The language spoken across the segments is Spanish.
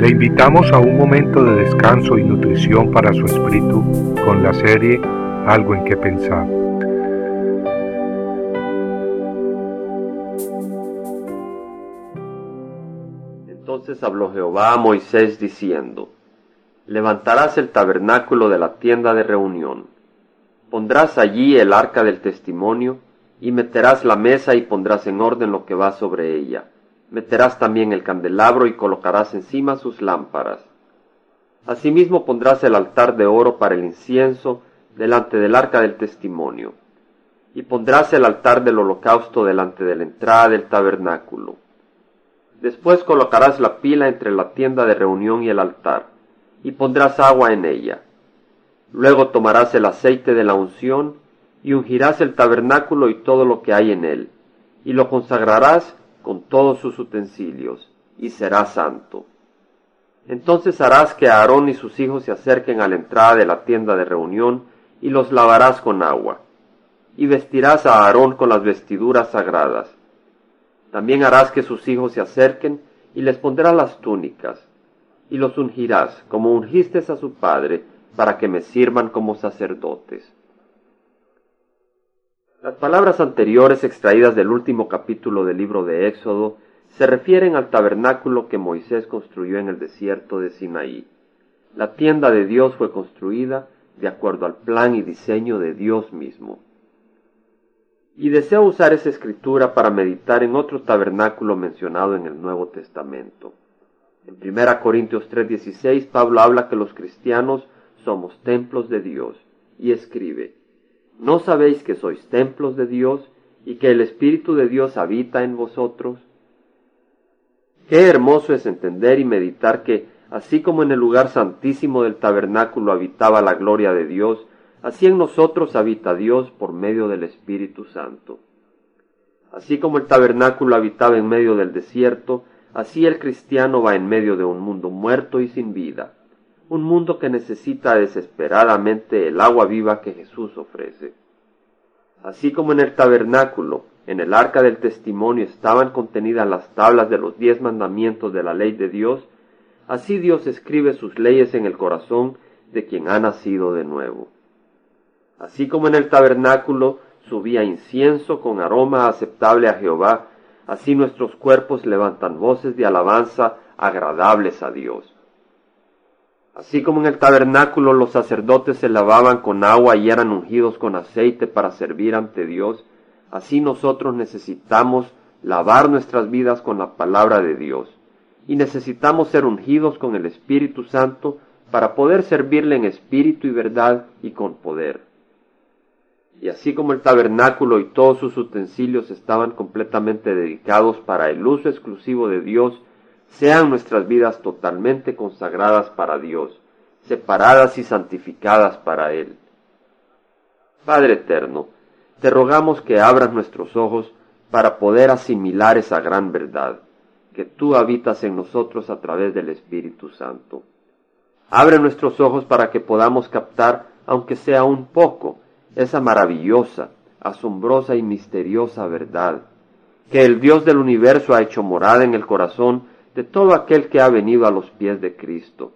Le invitamos a un momento de descanso y nutrición para su espíritu con la serie Algo en que pensar. Entonces habló Jehová a Moisés diciendo, Levantarás el tabernáculo de la tienda de reunión, pondrás allí el arca del testimonio, y meterás la mesa y pondrás en orden lo que va sobre ella meterás también el candelabro y colocarás encima sus lámparas. Asimismo pondrás el altar de oro para el incienso delante del arca del testimonio, y pondrás el altar del holocausto delante de la entrada del tabernáculo. Después colocarás la pila entre la tienda de reunión y el altar, y pondrás agua en ella. Luego tomarás el aceite de la unción, y ungirás el tabernáculo y todo lo que hay en él, y lo consagrarás con todos sus utensilios, y será santo. Entonces harás que Aarón y sus hijos se acerquen a la entrada de la tienda de reunión, y los lavarás con agua. Y vestirás a Aarón con las vestiduras sagradas. También harás que sus hijos se acerquen, y les pondrás las túnicas, y los ungirás, como ungiste a su padre, para que me sirvan como sacerdotes. Las palabras anteriores extraídas del último capítulo del libro de Éxodo se refieren al tabernáculo que Moisés construyó en el desierto de Sinaí. La tienda de Dios fue construida de acuerdo al plan y diseño de Dios mismo. Y deseo usar esa escritura para meditar en otro tabernáculo mencionado en el Nuevo Testamento. En 1 Corintios 3:16 Pablo habla que los cristianos somos templos de Dios y escribe, ¿No sabéis que sois templos de Dios y que el Espíritu de Dios habita en vosotros? Qué hermoso es entender y meditar que, así como en el lugar santísimo del tabernáculo habitaba la gloria de Dios, así en nosotros habita Dios por medio del Espíritu Santo. Así como el tabernáculo habitaba en medio del desierto, así el cristiano va en medio de un mundo muerto y sin vida un mundo que necesita desesperadamente el agua viva que Jesús ofrece. Así como en el tabernáculo, en el arca del testimonio estaban contenidas las tablas de los diez mandamientos de la ley de Dios, así Dios escribe sus leyes en el corazón de quien ha nacido de nuevo. Así como en el tabernáculo subía incienso con aroma aceptable a Jehová, así nuestros cuerpos levantan voces de alabanza agradables a Dios. Así como en el tabernáculo los sacerdotes se lavaban con agua y eran ungidos con aceite para servir ante Dios, así nosotros necesitamos lavar nuestras vidas con la palabra de Dios. Y necesitamos ser ungidos con el Espíritu Santo para poder servirle en espíritu y verdad y con poder. Y así como el tabernáculo y todos sus utensilios estaban completamente dedicados para el uso exclusivo de Dios, sean nuestras vidas totalmente consagradas para Dios, separadas y santificadas para Él. Padre eterno, te rogamos que abras nuestros ojos para poder asimilar esa gran verdad, que tú habitas en nosotros a través del Espíritu Santo. Abre nuestros ojos para que podamos captar, aunque sea un poco, esa maravillosa, asombrosa y misteriosa verdad, que el Dios del universo ha hecho morada en el corazón de todo aquel que ha venido a los pies de Cristo,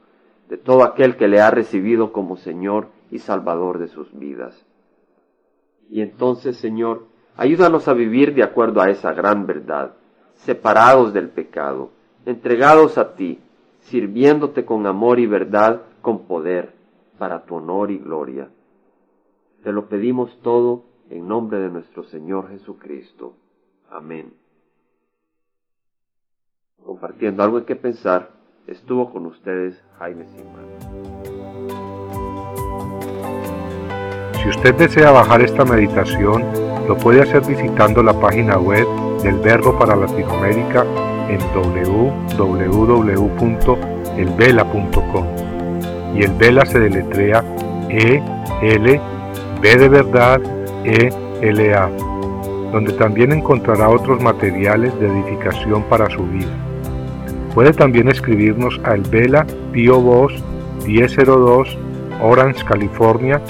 de todo aquel que le ha recibido como Señor y Salvador de sus vidas. Y entonces, Señor, ayúdanos a vivir de acuerdo a esa gran verdad, separados del pecado, entregados a ti, sirviéndote con amor y verdad, con poder, para tu honor y gloria. Te lo pedimos todo en nombre de nuestro Señor Jesucristo. Amén compartiendo algo en que pensar, estuvo con ustedes Jaime Simán. Si usted desea bajar esta meditación, lo puede hacer visitando la página web del Verbo para Latinoamérica en www.elvela.com. Y el Vela se deletrea E L B de verdad E L A, donde también encontrará otros materiales de edificación para su vida. Puede también escribirnos al Vela Pio Box 1002 Orange, California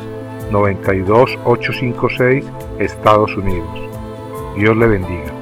92856, Estados Unidos. Dios le bendiga.